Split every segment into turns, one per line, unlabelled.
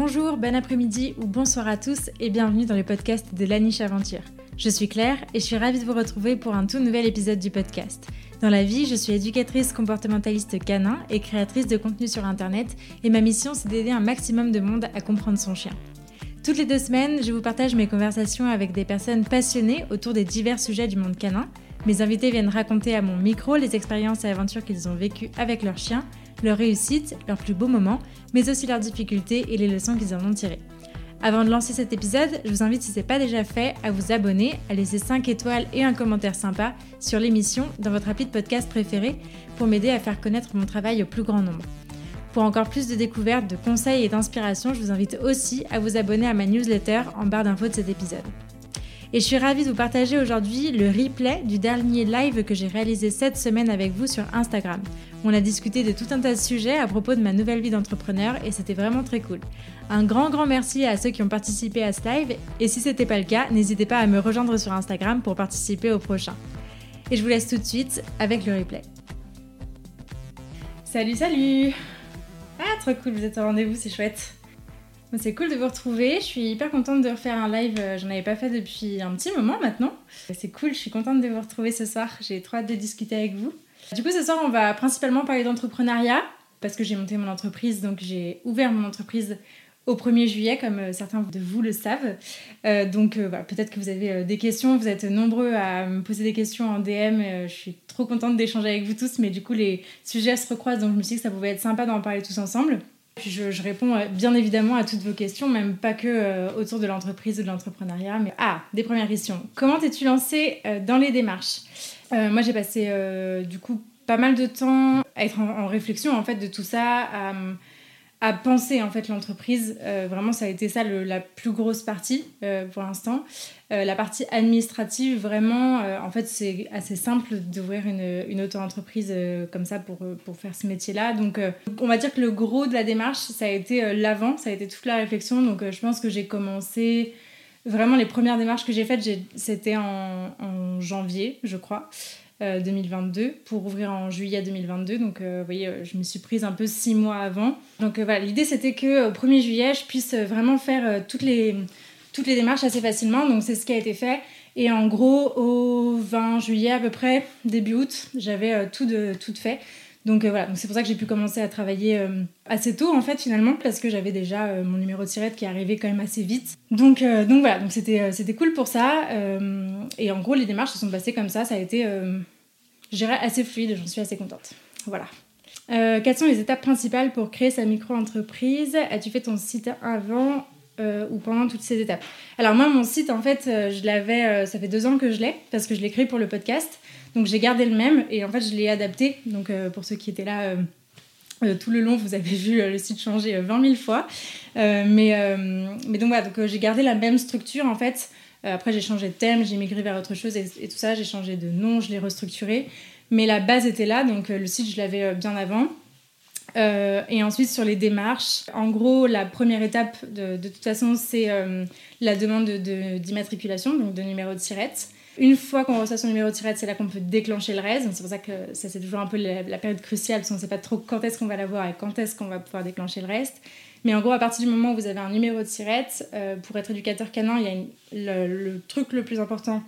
Bonjour, bon après-midi ou bonsoir à tous et bienvenue dans le podcast de La Niche Aventure. Je suis Claire et je suis ravie de vous retrouver pour un tout nouvel épisode du podcast. Dans la vie, je suis éducatrice comportementaliste canin et créatrice de contenu sur Internet et ma mission c'est d'aider un maximum de monde à comprendre son chien. Toutes les deux semaines, je vous partage mes conversations avec des personnes passionnées autour des divers sujets du monde canin. Mes invités viennent raconter à mon micro les expériences et aventures qu'ils ont vécues avec leurs chiens leurs réussites, leurs plus beaux moments, mais aussi leurs difficultés et les leçons qu'ils en ont tirées. Avant de lancer cet épisode, je vous invite, si ce n'est pas déjà fait, à vous abonner, à laisser 5 étoiles et un commentaire sympa sur l'émission dans votre appli de podcast préféré pour m'aider à faire connaître mon travail au plus grand nombre. Pour encore plus de découvertes, de conseils et d'inspiration, je vous invite aussi à vous abonner à ma newsletter en barre d'infos de cet épisode. Et je suis ravie de vous partager aujourd'hui le replay du dernier live que j'ai réalisé cette semaine avec vous sur Instagram. On a discuté de tout un tas de sujets à propos de ma nouvelle vie d'entrepreneur et c'était vraiment très cool. Un grand grand merci à ceux qui ont participé à ce live et si ce n'était pas le cas, n'hésitez pas à me rejoindre sur Instagram pour participer au prochain. Et je vous laisse tout de suite avec le replay. Salut salut Ah trop cool, vous êtes au rendez-vous, c'est chouette. C'est cool de vous retrouver. Je suis hyper contente de refaire un live. Euh, j'en avais pas fait depuis un petit moment maintenant. C'est cool, je suis contente de vous retrouver ce soir. J'ai trop hâte de discuter avec vous. Du coup, ce soir, on va principalement parler d'entrepreneuriat parce que j'ai monté mon entreprise. Donc, j'ai ouvert mon entreprise au 1er juillet, comme euh, certains de vous le savent. Euh, donc, peut-être que vous avez des questions. Vous êtes nombreux à me poser des questions en DM. je suis trop contente d'échanger avec vous tous. Mais du coup, les sujets se recroisent. Donc, je me suis dit que ça pouvait être sympa d'en parler tous ensemble. Puis je, réponds euh, bien évidemment à toutes vos questions, même pas que euh, autour de l'entreprise ou de l'entrepreneuriat. Mais ah, des premières questions. Comment t'es-tu lancée euh, dans les démarches? Moi, j'ai passé du coup pas mal de temps à être en, réflexion en fait de tout ça, penser en fait l'entreprise. Euh, vraiment, ça a été ça la plus grosse partie euh, pour l'instant. Euh, la partie administrative, vraiment, en fait, c'est assez simple d'ouvrir une, une auto-entreprise comme ça pour, pour faire ce métier-là. Donc, on va dire que le gros de la démarche, ça a été l'avant, ça a été toute la réflexion. Donc, je pense que j'ai commencé. Vraiment, les premières démarches que j'ai faites, c'était en janvier, je crois. 2022 euh, pour ouvrir en juillet 2022. Donc, euh, vous voyez, euh, je me suis prise un peu six mois avant. Donc, voilà, l'idée c'était que au 1er juillet, je puisse vraiment faire toutes, les, toutes les démarches assez facilement. Donc, c'est ce qui a été fait. Et en gros, au 20 juillet à peu près, début août, j'avais tout, tout fait. Donc voilà, donc c'est pour ça que j'ai pu commencer à travailler assez tôt en fait finalement parce que j'avais déjà mon numéro de tirette qui arrivait quand même assez vite. Donc, donc voilà, donc c'était, c'était cool pour ça. et en gros les démarches se sont passées comme ça, ça a été dirais assez fluide, j'en suis assez contente. Voilà. Euh, quelles sont les étapes principales pour créer sa micro-entreprise? As-tu fait ton site avant euh, ou pendant toutes ces étapes? Alors moi, mon site, en fait, euh, je l'avais, ça fait deux ans que je l'ai, parce que je l'ai créé pour le podcast. Donc j'ai gardé le même et en fait, je l'ai adapté. Donc pour ceux qui étaient là tout le long, vous avez vu le site changer 20 000 fois. mais, donc voilà, donc, j'ai gardé la même structure en fait. Euh, après, j'ai changé de thème, j'ai migré vers autre chose et, tout ça. J'ai changé de nom, je l'ai restructuré. Mais la base était là, donc euh, le site, je l'avais euh, bien avant. et ensuite, sur les démarches, en gros, la première étape, de, de toute façon, c'est la demande d'immatriculation, de, donc de numéro de tirette. Une fois qu'on reçoit son numéro de tirette, c'est là qu'on peut déclencher le reste. C'est pour ça que ça, c'est toujours un peu la, période cruciale, parce qu'on ne sait pas trop quand est-ce qu'on va l'avoir et quand est-ce qu'on va pouvoir déclencher le reste. Mais en gros, à partir du moment où vous avez un numéro de tirette, euh, pour être éducateur canin, il y a le, truc le plus important,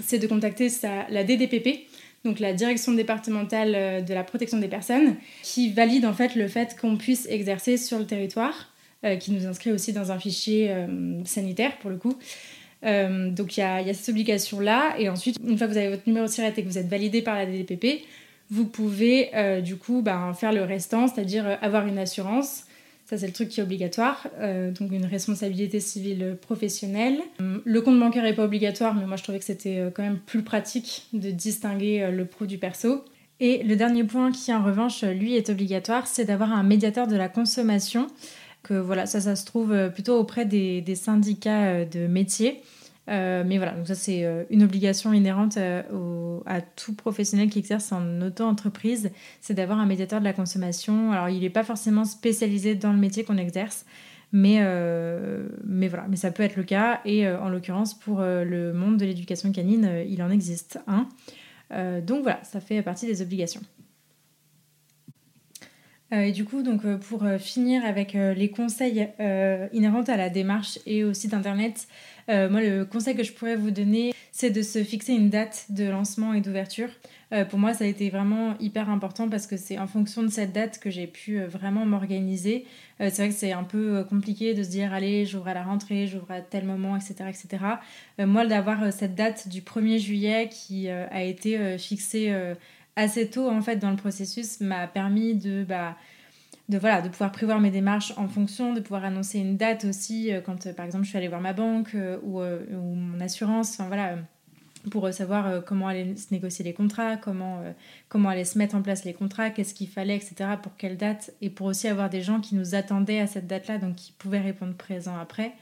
c'est de contacter la DDPP, donc la Direction départementale euh, de la protection des personnes, qui valide en fait le fait qu'on puisse exercer sur le territoire, euh, qui nous inscrit aussi dans un fichier sanitaire pour le coup. Donc il y a, cette obligation-là. Et ensuite, une fois que vous avez votre numéro de tirette et que vous êtes validé par la DDPP, vous pouvez du coup ben, faire le restant, c'est-à-dire avoir une assurance ça, c'est le truc qui est obligatoire. Euh, donc, une responsabilité civile professionnelle. Le compte bancaire n'est pas obligatoire, mais moi, je trouvais que c'était euh, quand même plus pratique de distinguer euh, le pro du perso. Et le dernier point qui, en revanche, lui, est obligatoire, c'est d'avoir un médiateur de la consommation. Que voilà, ça, ça se trouve plutôt auprès des, des syndicats de métiers. Euh, mais voilà, donc ça c'est euh, une obligation inhérente euh, à tout professionnel qui exerce en auto-entreprise, c'est d'avoir un médiateur de la consommation. Alors il n'est pas forcément spécialisé dans le métier qu'on exerce, mais, mais voilà, mais ça peut être le cas. Et en l'occurrence pour le monde de l'éducation canine, il en existe un. donc voilà, ça fait partie des obligations. Et du coup, donc, pour finir avec les conseils inhérents à la démarche et au site internet, moi, le conseil que je pourrais vous donner, c'est de se fixer une date de lancement et d'ouverture. Euh, pour moi, ça a été vraiment hyper important parce que c'est en fonction de cette date que j'ai pu euh, vraiment m'organiser. Euh, c'est vrai que c'est un peu compliqué de se dire, allez, j'ouvre à la rentrée, j'ouvre à tel moment, etc. etc. moi, d'avoir cette date du 1er juillet qui a été fixée assez tôt en fait dans le processus m'a permis de... Bah, de, voilà, de pouvoir prévoir mes démarches en fonction, de pouvoir annoncer une date aussi quand par exemple je suis allée voir ma banque ou, ou, mon assurance. Enfin voilà, pour euh, savoir euh, comment aller se négocier les contrats, comment, euh, comment aller se mettre en place les contrats, qu'est-ce qu'il fallait, etc. pour quelle date, et pour aussi avoir des gens qui nous attendaient à cette date-là, donc qui pouvaient répondre présent après.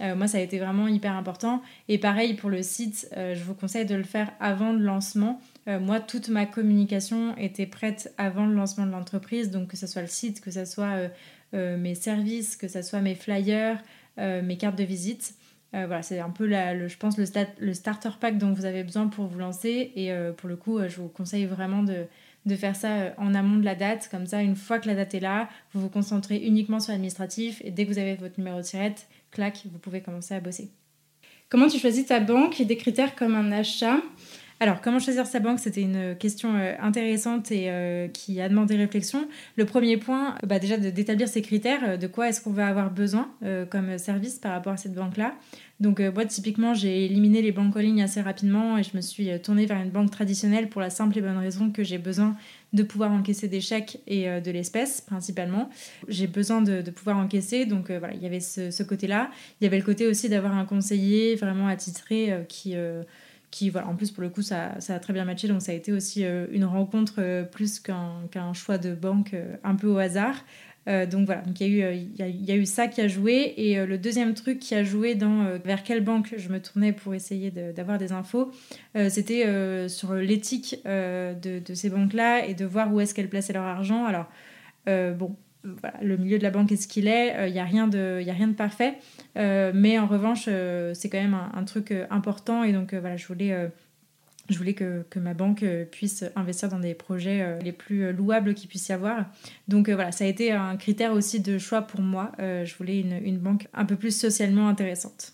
moi, ça a été vraiment hyper important. Et pareil pour le site, je vous conseille de le faire avant le lancement. Moi, toute ma communication était prête avant le lancement de l'entreprise, donc que ce soit le site, que ce soit mes services, que ce soit mes flyers, mes cartes de visite. Euh, voilà, c'est un peu, le, je pense, le, starter pack dont vous avez besoin pour vous lancer. Et euh, pour le coup, euh, je vous conseille vraiment de, de faire ça en amont de la date. Comme ça, une fois que la date est là, vous vous concentrez uniquement sur l'administratif. Et dès que vous avez votre numéro de tirette, clac, vous pouvez commencer à bosser. Comment tu choisis ta banque et des critères comme un achat? Alors, comment choisir sa banque C'était une question euh, intéressante et euh, qui a demandé réflexion. Le premier point, bah déjà d'établir ses critères, euh, de quoi est-ce qu'on va avoir besoin comme service par rapport à cette banque-là. Donc moi, typiquement, j'ai éliminé les banques en ligne assez rapidement et je me suis tournée vers une banque traditionnelle pour la simple et bonne raison que j'ai besoin de pouvoir encaisser des chèques et de l'espèce principalement. J'ai besoin de, pouvoir encaisser, donc voilà, il y avait ce côté-là. Il y avait le côté aussi d'avoir un conseiller vraiment attitré qui en plus, pour le coup, ça, a très bien matché. Donc, ça a été aussi euh, une rencontre euh, plus qu'un choix de banque euh, un peu au hasard. donc voilà, donc il y, a eu, il, y a, eu ça qui a joué. Et le deuxième truc qui a joué dans vers quelle banque je me tournais pour essayer d'avoir des infos, c'était sur l'éthique de, de, ces banques-là et de voir où est-ce qu'elles plaçaient leur argent. Alors, bon, le milieu de la banque est ce qu'il est, il euh, n'y a, rien de, a rien de parfait. Euh, mais en revanche, euh, c'est quand même un, truc important. Et donc, voilà, je voulais, je voulais que, ma banque puisse investir dans des projets les plus louables qu'il puisse y avoir. Donc, voilà, ça a été un critère aussi de choix pour moi. je voulais une, une, banque un peu plus socialement intéressante.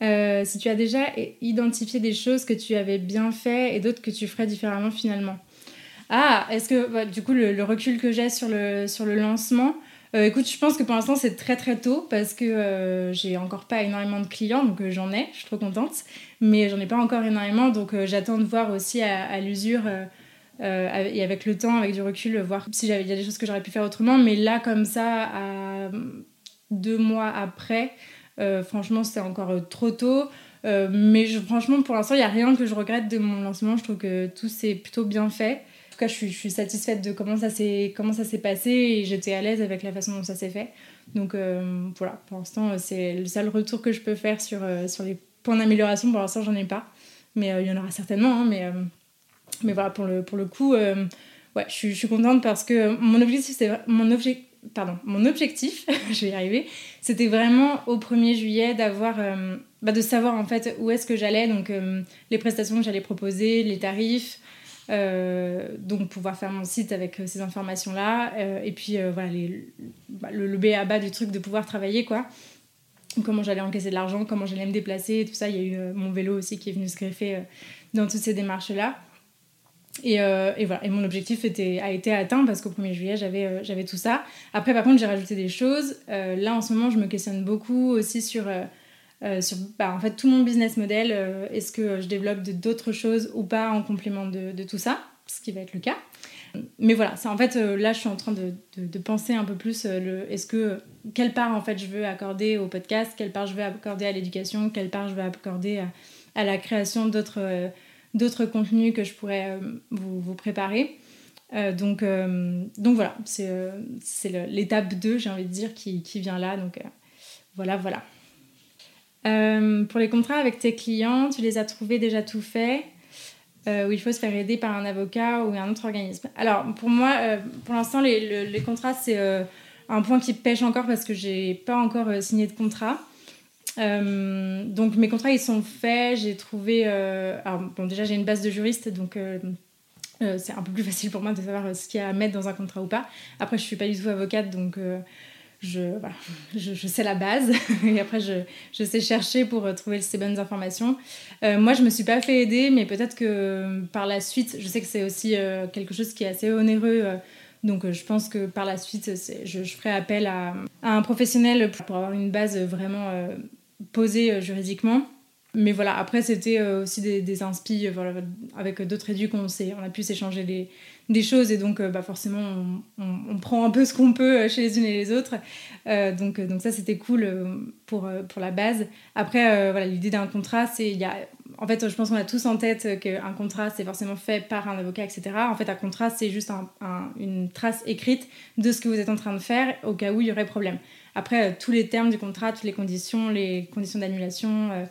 si tu as déjà identifié des choses que tu avais bien fait et d'autres que tu ferais différemment finalement ah, est-ce que bah, du coup le, recul que j'ai sur le, sur le lancement, euh, écoute, je pense que pour l'instant c'est très très tôt parce que euh, j'ai encore pas énormément de clients, donc euh, j'en ai, je suis trop contente, mais j'en ai pas encore énormément, donc j'attends de voir aussi à, l'usure et avec le temps, avec du recul, voir si il y a des choses que j'aurais pu faire autrement, mais là comme ça, à deux mois après, franchement c'est encore trop tôt. mais franchement, pour l'instant, il n'y a rien que je regrette de mon lancement. Je trouve que tout s'est plutôt bien fait tout cas, je suis, satisfaite de comment ça s'est passé et j'étais à l'aise avec la façon dont ça s'est fait. Donc euh, voilà, pour l'instant, c'est le seul retour que je peux faire sur, euh, sur les points d'amélioration. Pour l'instant, j'en ai pas, mais euh, il y en aura certainement. Hein, mais, mais voilà, pour le, pour le coup, ouais, je suis, contente parce que mon objectif, mon objectif. Pardon, mon objectif, je vais y arriver, c'était vraiment au 1er juillet d'avoir, bah de savoir en fait où est-ce que j'allais, donc les prestations que j'allais proposer, les tarifs, euh, donc pouvoir faire mon site avec euh, ces informations là euh, et puis voilà les, bah, le, le du truc de pouvoir travailler quoi. Comment j'allais encaisser de l'argent comment j'allais me déplacer tout ça. Il y a eu mon vélo aussi qui est venu se greffer dans toutes ces démarches là et, voilà. Et mon objectif a été atteint parce qu'au 1er juillet j'avais tout ça. Après par contre j'ai rajouté des choses. Là en ce moment je me questionne beaucoup aussi sur euh, sur bah, en fait tout mon business model, euh, est-ce que je développe d'autres choses ou pas en complément de, tout ça, ce qui va être le cas. Mais voilà, c'est en fait euh, là je suis en train de, penser un peu plus est-ce que quelle part en fait je veux accorder au podcast, quelle part je veux accorder à l'éducation, quelle part je veux accorder à, la création d'autres contenus que je pourrais vous, préparer. donc, voilà, c'est l'étape 2, j'ai envie de dire, qui vient là. Donc voilà, voilà. Euh, pour les contrats avec tes clients, tu les as trouvés déjà tout faits euh, où il faut se faire aider par un avocat ou un autre organisme. Alors pour moi, euh, pour l'instant, les, contrats, c'est un point qui pêche encore parce que j'ai pas encore signé de contrat. donc mes contrats, ils sont faits. J'ai trouvé... alors bon, déjà, j'ai une base de juristes, donc c'est un peu plus facile pour moi de savoir ce qu'il y a à mettre dans un contrat ou pas. Après, je suis pas du tout avocate, donc je, sais la base et après je, sais chercher pour trouver ces bonnes informations. moi, je me suis pas fait aider, mais peut-être que par la suite, je sais que c'est aussi quelque chose qui est assez onéreux donc euh, je pense que par la suite, je, ferai appel à, un professionnel pour avoir une base vraiment euh, posée euh, juridiquement. Mais voilà, après c'était aussi des, des avec d'autres éducs, on, on a pu s'échanger des, des, choses et donc bah, forcément on, prend un peu ce qu'on peut chez les unes et les autres. donc, donc ça c'était cool pour, pour la base. Après, voilà, l'idée d'un contrat, c'est il y a en fait, je pense qu'on a tous en tête qu'un contrat, c'est forcément fait par un avocat, etc. En fait, un contrat, c'est juste une trace écrite de ce que vous êtes en train de faire au cas où il y aurait problème. Après, euh, tous les termes du contrat, toutes les conditions, les conditions d'annulation, euh,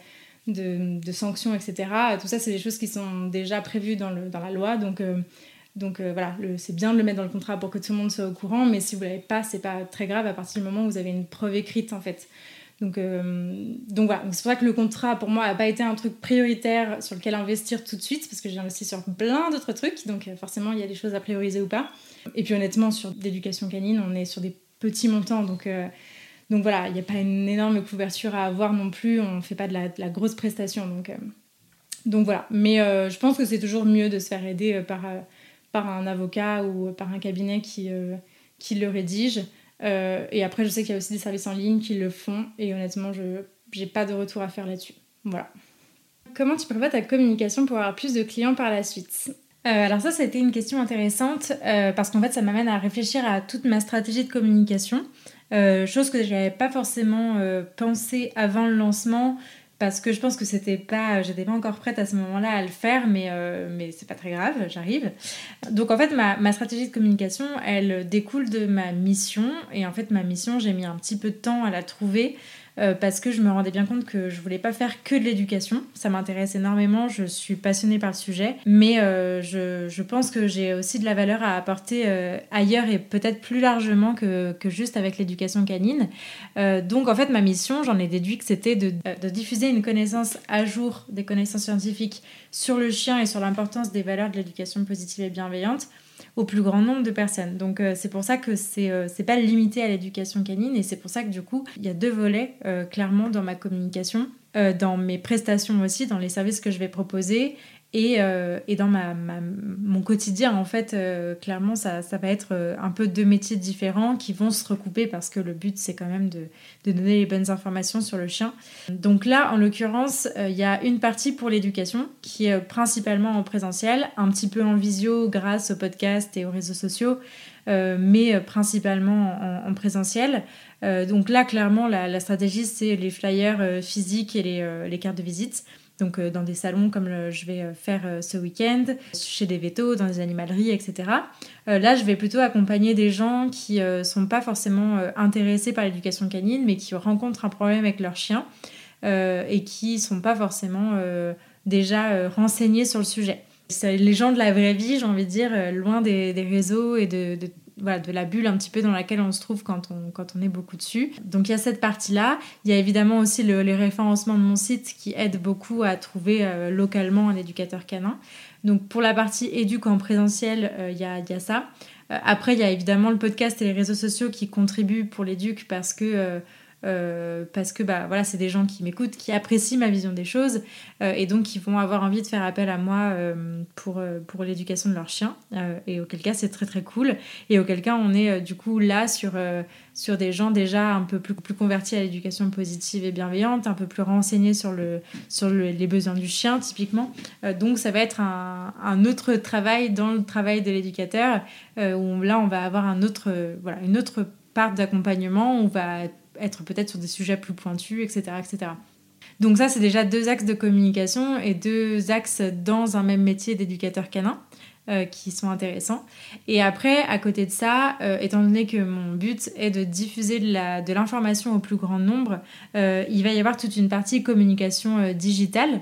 de, sanctions, etc., tout ça, c'est des choses qui sont déjà prévues dans, la loi. Donc, euh, donc voilà, c'est bien de le mettre dans le contrat pour que tout le monde soit au courant, mais si vous ne l'avez pas, c'est pas très grave à partir du moment où vous avez une preuve écrite, en fait. Donc, euh, donc voilà, c'est pour ça que le contrat pour moi n'a pas été un truc prioritaire sur lequel investir tout de suite, parce que j'ai investi sur plein d'autres trucs, donc euh, forcément il y a des choses à prioriser ou pas. Et puis honnêtement, sur l'éducation canine, on est sur des petits montants, donc, euh, donc voilà, il n'y a pas une énorme couverture à avoir non plus, on ne fait pas de la, la, grosse prestation. Donc, donc voilà, mais je pense que c'est toujours mieux de se faire aider par, par un avocat ou par un cabinet qui, qui le rédige. Euh, et après, je sais qu'il y a aussi des services en ligne qui le font. Et honnêtement, je n'ai pas de retour à faire là-dessus. Voilà. Comment tu prévois ta communication pour avoir plus de clients par la suite? Euh, alors ça, été une question intéressante euh, parce qu'en fait, ça m'amène à réfléchir à toute ma stratégie de communication, chose que je n'avais pas forcément pensé avant le lancement parce que je pense que c'était pas j'étais pas encore prête à ce moment-là à le faire mais euh, mais c'est pas très grave j'arrive. Donc en fait ma, ma, stratégie de communication elle découle de ma mission. Et en fait ma mission j'ai mis un petit peu de temps à la trouver euh, parce que je me rendais bien compte que je voulais pas faire que de l'éducation. Ça m'intéresse énormément, je suis passionnée par le sujet, mais euh, je, je, pense que j'ai aussi de la valeur à apporter euh, ailleurs et peut-être plus largement que, que juste avec l'éducation canine. donc en fait, ma mission, j'en ai déduit que c'était de, de diffuser une connaissance à jour des connaissances scientifiques sur le chien et sur l'importance des valeurs de l'éducation positive et bienveillante au plus grand nombre de personnes. Donc euh, c'est pour ça que c'est euh, pas limité à l'éducation canine et c'est pour ça que du coup il y a deux volets euh, clairement dans ma communication, dans mes prestations aussi, dans les services que je vais proposer et, euh, et, dans mon quotidien, en fait, euh, clairement, ça, va être euh, un peu deux métiers différents qui vont se recouper parce que le but, c'est quand même de, donner les bonnes informations sur le chien. Donc là, en l'occurrence, il y a une partie pour l'éducation qui est principalement en présentiel, un petit peu en visio grâce au podcast et aux réseaux sociaux, mais principalement en, en présentiel. donc là, clairement, la, stratégie, c'est les flyers physiques et les cartes de visite donc euh, dans des salons comme je vais euh, faire euh, ce week-end, chez des vétos, dans des animaleries, etc. là, je vais plutôt accompagner des gens qui ne sont pas forcément intéressés par l'éducation canine, mais qui rencontrent un problème avec leur chien et qui ne sont pas forcément déjà renseignés sur le sujet. C'est les gens de la vraie vie, j'ai envie de dire, loin des, réseaux et de, de voilà, de la bulle un petit peu dans laquelle on se trouve quand on, quand on est beaucoup dessus. Donc il y a cette partie-là. Il y a évidemment aussi le, les référencements de mon site qui aident beaucoup à trouver euh, localement un éducateur canin. Donc pour la partie éduc en présentiel, euh, il, y a, y, a, ça. Euh, après, il y a évidemment le podcast et les réseaux sociaux qui contribuent pour l'éduc parce que euh, parce que bah, voilà, c'est des gens qui m'écoutent, qui apprécient ma vision des choses euh, et donc qui vont avoir envie de faire appel à moi euh, pour, pour l'éducation de leur chien. et auquel cas, c'est très très cool. Et auquel cas, on est du coup là sur, sur des gens déjà un peu plus, plus convertis à l'éducation positive et bienveillante, un peu plus renseignés sur, le, sur les besoins du chien typiquement. donc ça va être un, autre travail dans le travail de l'éducateur où là, on va avoir un autre, voilà, une autre part d'accompagnement. On va être peut-être sur des sujets plus pointus, etc. etc. Donc ça, c'est déjà deux axes de communication et deux axes dans un même métier d'éducateur canin. Euh, qui sont intéressants. Et après, à côté de ça, euh, étant donné que mon but est de diffuser de l'information au plus grand nombre, euh, il va y avoir toute une partie communication digitale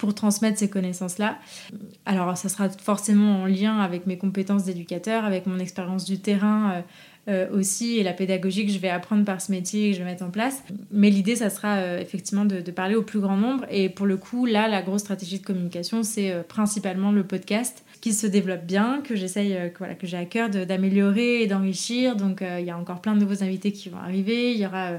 pour transmettre ces connaissances-là. Alors ça sera forcément en lien avec mes compétences d'éducateur, avec mon expérience du terrain aussi et la pédagogie que je vais apprendre par ce métier et que je vais mettre en place. Mais l'idée, ça sera effectivement de, parler au plus grand nombre. Et pour le coup, là, la grosse stratégie de communication, c'est principalement le podcast qui se développe bien, que j'essaye, euh, que, voilà, que j'ai à cœur d'améliorer et d'enrichir. Donc euh, il y a encore plein de nouveaux invités qui vont arriver. Il y aura, euh,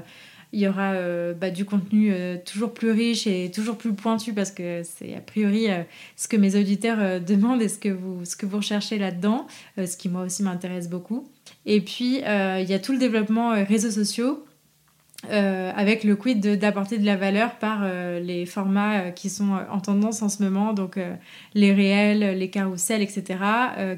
il y aura bah, du contenu toujours plus riche et toujours plus pointu parce que c'est a priori ce que mes auditeurs demandent et ce que vous, ce que vous recherchez là-dedans, ce qui moi aussi m'intéresse beaucoup. Et puis il y a tout le développement réseaux sociaux euh, avec le quid d'apporter de, la valeur par euh, les formats euh, qui sont en tendance en ce moment, donc les réels, les carousels, etc.,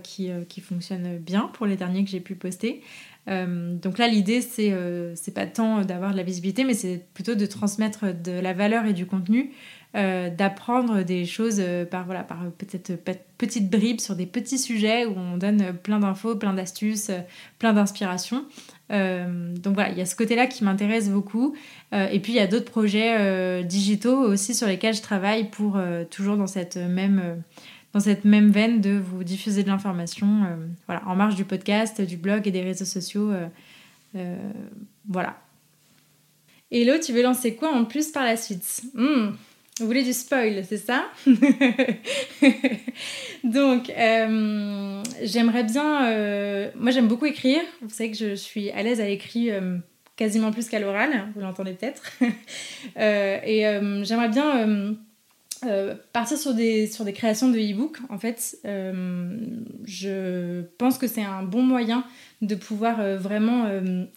qui, qui, fonctionnent bien pour les derniers que j'ai pu poster. donc là, l'idée, c'est pas tant d'avoir de la visibilité, mais c'est plutôt de transmettre de la valeur et du contenu, d'apprendre des choses par, voilà, par peut-être petites bribes sur des petits sujets où on donne plein d'infos, plein d'astuces, plein d'inspirations. Euh, donc voilà, il y a ce côté-là qui m'intéresse beaucoup. Euh, et puis il y a d'autres projets euh, digitaux aussi sur lesquels je travaille pour toujours dans cette même dans cette même veine de vous diffuser de l'information voilà, en marge du podcast, du blog et des réseaux sociaux. voilà. Hello, tu veux lancer quoi en plus par la suite? Hmm. Vous voulez du spoil, c'est ça? Donc, euh, j'aimerais bien... Euh, moi, j'aime beaucoup écrire. Vous savez que je suis à l'aise à l'écrit euh, quasiment plus qu'à l'oral. Vous l'entendez peut-être. et j'aimerais bien partir sur des, sur des créations de e-book. En fait, je pense que c'est un bon moyen de pouvoir vraiment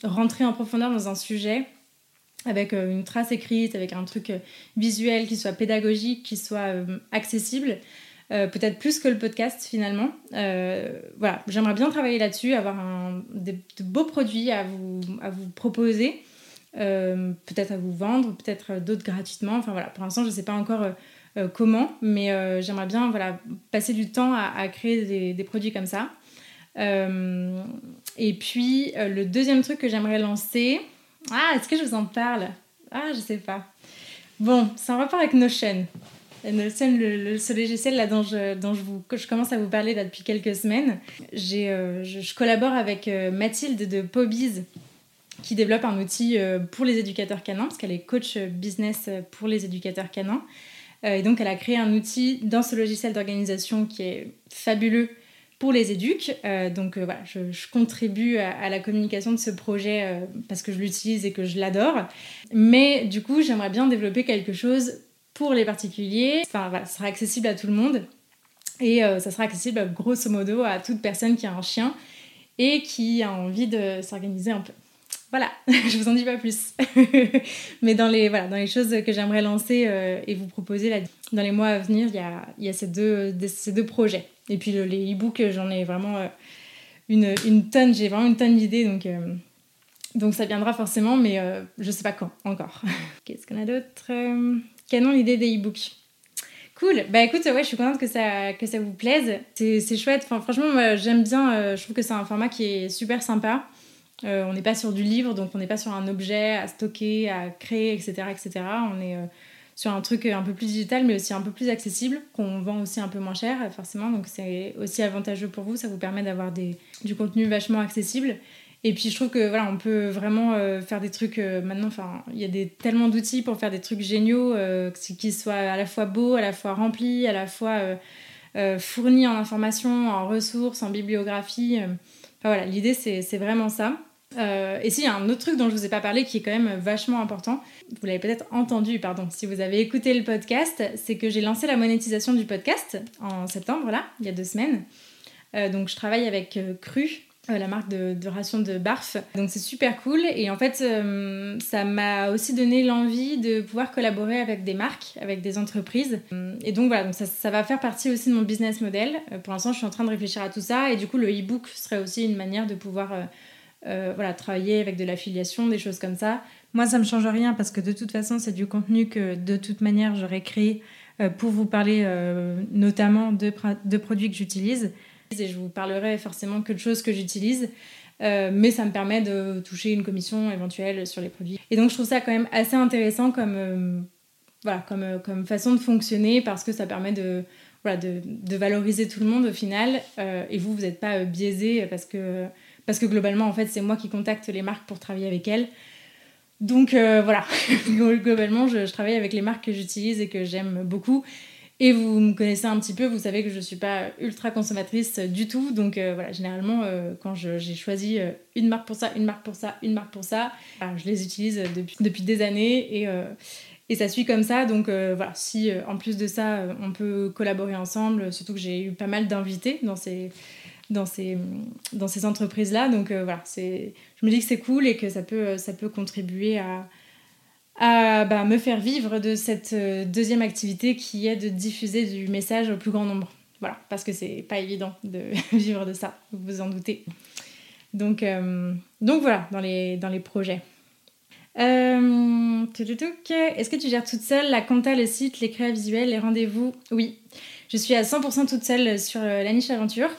rentrer en profondeur dans un sujet avec euh, une trace écrite, avec un truc euh, visuel qui soit pédagogique, qui soit euh, accessible. peut-être plus que le podcast finalement. voilà, j'aimerais bien travailler là-dessus, avoir un, de beaux produits à vous, proposer, peut-être à vous vendre, peut-être d'autres gratuitement. Enfin voilà, pour l'instant je ne sais pas encore comment, mais j'aimerais bien voilà, passer du temps à, créer des, des, produits comme ça. et puis le deuxième truc que j'aimerais lancer, ah, est-ce que je vous en parle? Ah, je sais pas. Bon, c'est en rapport avec Notion. Notion, le, ce logiciel là dont je, dont je, vous, je commence à vous parler là depuis quelques semaines. J'ai, euh, je, collabore avec euh, Mathilde de Pobiz qui développe un outil euh, pour les éducateurs canins, parce qu'elle est coach business pour les éducateurs canins. et donc, elle a créé un outil dans ce logiciel d'organisation qui est fabuleux pour les éduques. Euh, donc euh, voilà, je, contribue à, la communication de ce projet euh, parce que je l'utilise et que je l'adore. Mais du coup, j'aimerais bien développer quelque chose pour les particuliers. Enfin voilà, ça sera accessible à tout le monde. Et ça sera accessible grosso modo à toute personne qui a un chien et qui a envie de s'organiser un peu. Voilà, je vous en dis pas plus. Mais dans les, voilà, dans les choses que j'aimerais lancer et vous proposer là, dans les mois à venir, il y a, y a ces, deux, ces deux projets. Et puis les e-books, j'en ai vraiment euh, une, une, tonne, j'ai vraiment une tonne d'idées, donc, euh, donc ça viendra forcément, mais euh, je sais pas quand encore. Qu'est-ce qu'on a d'autre Canon l'idée des e-books. Cool, bah écoute, ouais, je suis contente que ça, que ça vous plaise. C'est chouette, franchement, j'aime bien, je trouve que c'est un format qui est super sympa. on n'est pas sur du livre, donc on n'est pas sur un objet à stocker, à créer, etc. etc. On est sur un truc un peu plus digital, mais aussi un peu plus accessible, qu'on vend aussi un peu moins cher, forcément. Donc c'est aussi avantageux pour vous, ça vous permet d'avoir du contenu vachement accessible. Et puis je trouve que voilà, on peut vraiment euh, faire des trucs euh, maintenant. Enfin, il y a des, tellement d'outils pour faire des trucs géniaux, euh, qui soient à la fois beaux, à la fois remplis, à la fois fournis en informations, en ressources, en bibliographie. Enfin voilà, l'idée c'est vraiment ça. Euh, et si, y a un autre truc dont je vous ai pas parlé qui est quand même vachement important. Vous l'avez peut-être entendu, pardon, si vous avez écouté le podcast, c'est que j'ai lancé la monétisation du podcast en septembre, là, il y a deux semaines. Euh, donc je travaille avec euh, Cru, la marque de, de rations de Barf. Donc c'est super cool et en fait ça m'a aussi donné l'envie de pouvoir collaborer avec des marques, avec des entreprises. Et donc voilà, ça, ça va faire partie aussi de mon business model. pour l'instant je suis en train de réfléchir à tout ça et du coup le e-book serait aussi une manière de pouvoir euh, voilà, travailler avec de l'affiliation, des choses comme ça. Moi, ça me change rien parce que de toute façon, c'est du contenu que de toute manière j'aurais créé euh, pour vous parler euh, notamment de, de, produits que j'utilise. Et je vous parlerai forcément que de choses que j'utilise. mais ça me permet de toucher une commission éventuelle sur les produits. Et donc je trouve ça quand même assez intéressant comme, voilà, comme, comme façon de fonctionner parce que ça permet de, voilà, de, de valoriser tout le monde au final. et vous, vous n'êtes pas biaisé parce que, parce que globalement, en fait, c'est moi qui contacte les marques pour travailler avec elles. Donc voilà, globalement, je, travaille avec les marques que j'utilise et que j'aime beaucoup. Et vous me connaissez un petit peu, vous savez que je ne suis pas ultra consommatrice du tout. Donc euh, voilà, généralement, euh, quand j'ai choisi euh, une marque pour ça, une marque pour ça, une marque pour ça, je les utilise depuis, depuis des années et, et ça suit comme ça. Donc voilà, si en plus de ça, on peut collaborer ensemble, surtout que j'ai eu pas mal d'invités dans ces, dans ces, dans ces entreprises-là. Donc voilà, je me dis que c'est cool et que ça peut, ça peut contribuer à à bah, me faire vivre de cette euh, deuxième activité qui est de diffuser du message au plus grand nombre. Voilà, parce que c'est pas évident de vivre de ça, vous vous en doutez. Donc, euh, donc voilà, dans les, dans les projets. Euh, Est-ce que tu gères toute seule la compta, le site, les créas visuels, les rendez-vous? Oui, je suis à 100% toute seule sur la niche aventure.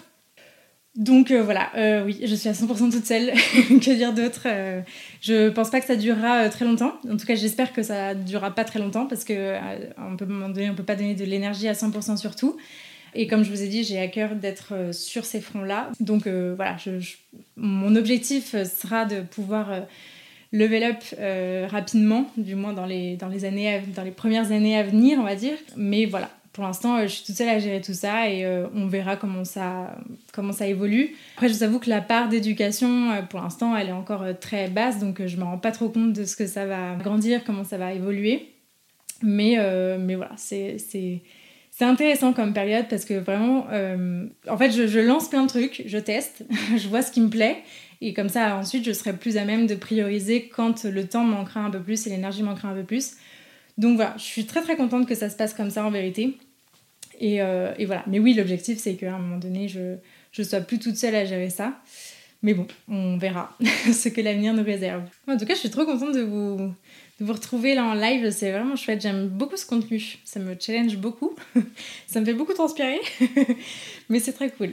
Donc euh, voilà, euh, oui, je suis à 100% toute seule. que dire d'autre euh, Je pense pas que ça durera très longtemps. En tout cas, j'espère que ça durera pas très longtemps parce que on peut, peut pas donner de l'énergie à 100% sur tout. Et comme je vous ai dit, j'ai à cœur d'être sur ces fronts-là. Donc voilà, mon objectif sera de pouvoir level up rapidement, du moins dans les, dans, les années dans les premières années à venir, on va dire. Mais voilà, pour l'instant, euh, je suis toute seule à gérer tout ça et euh, on verra comment ça, comment ça évolue. Après, je vous avoue que la part d'éducation, euh, pour l'instant, elle est encore très basse, donc je me rends pas trop compte de ce que ça va grandir, comment ça va évoluer. Mais, mais voilà, c'est intéressant comme période parce que vraiment, en fait, je, je, lance plein de trucs, je teste, je vois ce qui me plaît. Et comme ça, ensuite, je serai plus à même de prioriser quand le temps manquera un peu plus et l'énergie manquera un peu plus. Donc voilà, je suis très très contente que ça se passe comme ça en vérité. Euh, et, voilà. Mais oui, l'objectif, c'est qu'à un moment donné, je ne sois plus toute seule à gérer ça. Mais bon, on verra ce que l'avenir nous réserve. En tout cas, je suis trop contente de vous, retrouver là en live. C'est vraiment chouette. J'aime beaucoup ce contenu. Ça me challenge beaucoup. ça me fait beaucoup transpirer. Mais c'est très cool.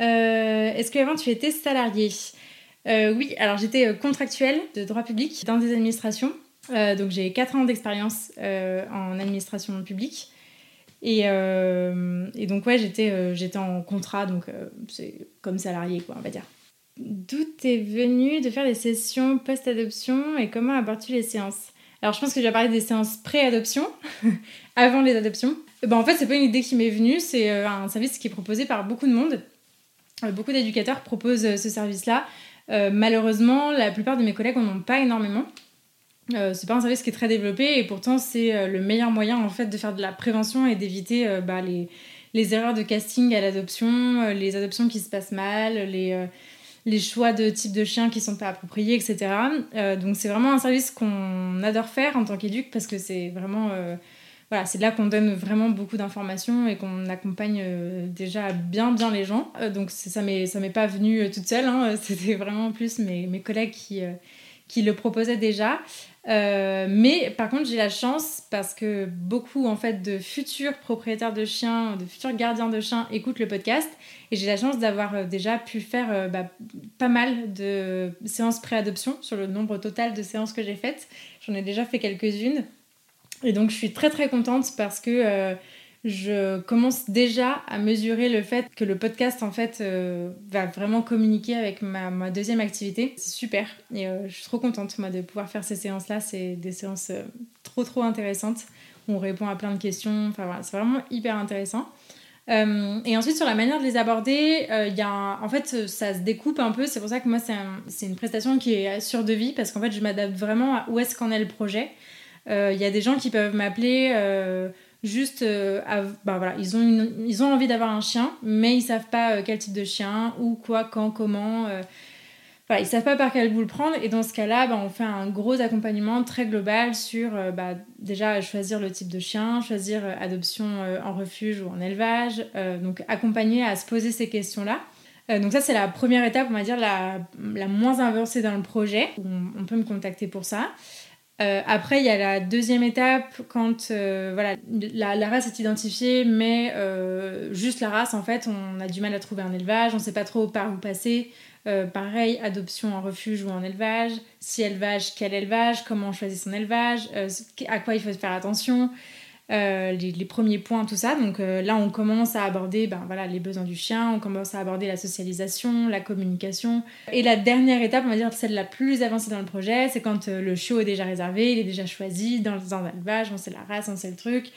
Euh, est-ce qu'avant, tu étais salariée euh, Oui, alors j'étais contractuelle de droit public dans des administrations. donc j'ai 4 ans d'expérience en administration publique. Euh, et, donc, ouais, j'étais euh, j'étais en contrat, donc euh, c'est comme salarié, quoi, on va dire. D'où t'es venu de faire des sessions post-adoption et comment abordes-tu les séances? Alors, je pense que je vais parler des séances pré-adoption, avant les adoptions. ben, en fait, c'est pas une idée qui m'est venue, c'est un service qui est proposé par beaucoup de monde. beaucoup d'éducateurs proposent ce service-là. malheureusement, la plupart de mes collègues n'en ont pas énormément. Euh, c'est pas un service qui est très développé et pourtant c'est euh, le meilleur moyen en fait de faire de la prévention et d'éviter euh, bah, les, les, erreurs de casting à l'adoption, les adoptions qui se passent mal, les, les choix de type de chien qui sont pas appropriés, etc. donc c'est vraiment un service qu'on adore faire en tant qu'éduc parce que c'est vraiment voilà, c'est là qu'on donne vraiment beaucoup d'informations et qu'on accompagne déjà bien bien les gens. donc ça m'est m'est pas venu toute seule, hein. c'était vraiment plus mes, mes collègues qui qui le proposaient déjà. Euh, mais par contre, j'ai la chance parce que beaucoup en fait de futurs propriétaires de chiens, de futurs gardiens de chiens écoutent le podcast et j'ai la chance d'avoir euh, déjà pu faire euh, bah, pas mal de séances pré-adoption sur le nombre total de séances que j'ai faites. J'en ai déjà fait quelques-unes et donc je suis très très contente parce que je commence déjà à mesurer le fait que le podcast en fait euh, va vraiment communiquer avec ma, deuxième activité. C'est super et euh, je suis trop contente de pouvoir faire ces séances là. C'est des séances euh, trop trop intéressantes. On répond à plein de questions. Enfin voilà, c'est vraiment hyper intéressant. et ensuite sur la manière de les aborder, il y a en fait ça se découpe un peu. C'est pour ça que moi c'est une prestation qui est sur devis parce qu'en fait je m'adapte vraiment à où est-ce qu'en est le projet. Il y a des gens qui peuvent m'appeler juste euh, bah voilà, ils, ont ils ont envie d'avoir un chien, mais ils savent pas euh, quel type de chien, ou quoi, quand, comment. Euh, voilà, ils savent pas par quel bout le prendre. Et dans ce cas-là, bah, on fait un gros accompagnement très global sur bah, déjà choisir le type de chien, choisir adoption en refuge ou en élevage, donc accompagner à se poser ces questions-là. donc ça, c'est la première étape, on va dire, la, la moins avancée dans le projet. On peut me contacter pour ça. Après, il y a la deuxième étape quand voilà, la, race est identifiée, mais juste la race, en fait, on a du mal à trouver un élevage, on ne sait pas trop par où passer. pareil, adoption en refuge ou en élevage. Si élevage, quel élevage Comment on choisit son élevage À quoi il faut faire attention euh, les, premiers points, tout ça. Donc euh, là, on commence à aborder ben, voilà, les besoins du chien, on commence à aborder la socialisation, la communication. Et la dernière étape, on va dire celle la plus avancée dans le projet, c'est quand euh, le chiot est déjà réservé, il est déjà choisi dans, un élevage, on sait la race, on sait le truc,